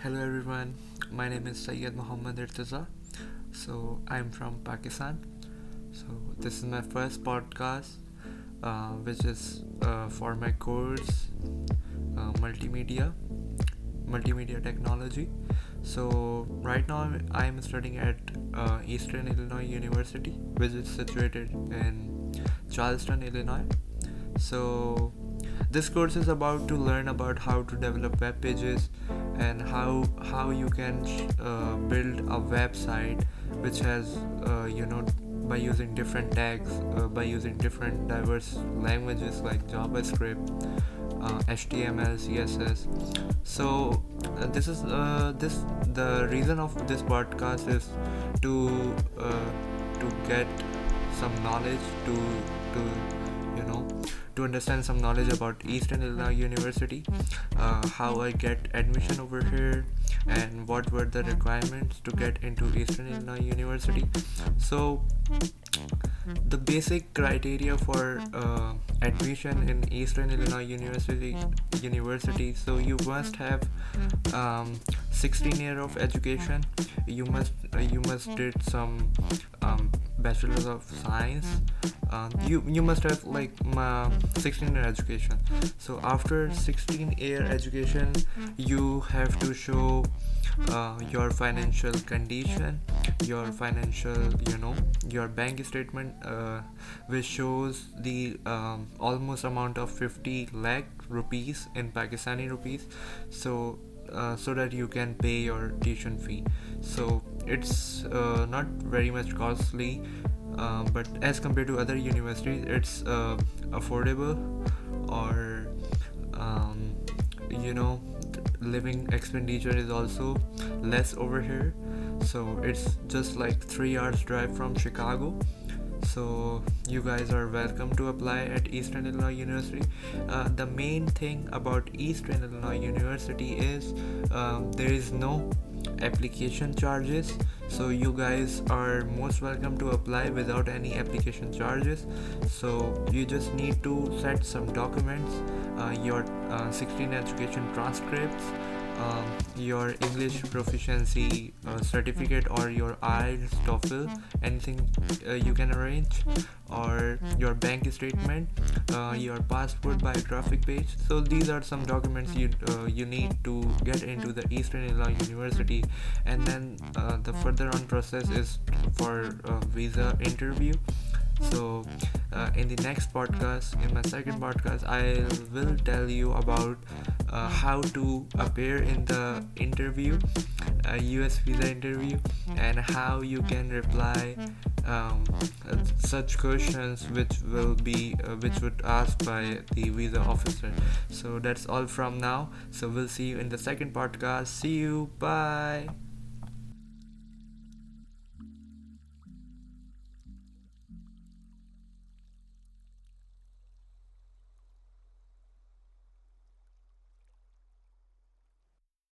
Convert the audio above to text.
Hello everyone, my name is Syed Muhammad Irtaza. So I'm from Pakistan. So this is my first podcast, uh, which is uh, for my course, uh, multimedia, multimedia technology. So right now I'm studying at uh, Eastern Illinois University, which is situated in Charleston, Illinois. So this course is about to learn about how to develop web pages and how how you can uh, build a website which has uh, you know by using different tags uh, by using different diverse languages like javascript html uh, css so uh, this is uh, this the reason of this podcast is to to get some knowledge to to you know to understand some knowledge about Eastern Illinois University, uh, how I get admission over here, and what were the requirements to get into Eastern Illinois University. So, the basic criteria for uh, admission in Eastern Illinois University University. So you must have um, 16 year of education. You must uh, you must did some um, bachelor's of science um, you you must have like my 16 year education so after 16 year education you have to show uh, your financial condition your financial you know your bank statement uh, which shows the um, almost amount of 50 lakh rupees in pakistani rupees. So uh, so that you can pay your tuition fee. So it's uh, not very much costly uh, but as compared to other universities it's uh, affordable or um, you know living expenditure is also less over here so it's just like three hours drive from chicago. So you guys are welcome to apply at eastern illinois university. Uh, the main thing about eastern illinois university is um, there is no application charges. So you guys are most welcome to apply without any application charges. So you just need to set some documents uh, your uh, 16 education transcripts um, your English proficiency uh, certificate or your IELTS, TOEFL, anything uh, you can arrange, or your bank statement, uh, your passport biographic page. So these are some documents you uh, you need to get into the Eastern Illinois University, and then uh, the further on process is for visa interview. So uh, in the next podcast in my second podcast i will tell you about uh, how to appear in the interview a us visa interview and how you can reply um, such questions which will be uh, which would asked by the visa officer. So that's all from now. So we'll see you in the second podcast. See you. Bye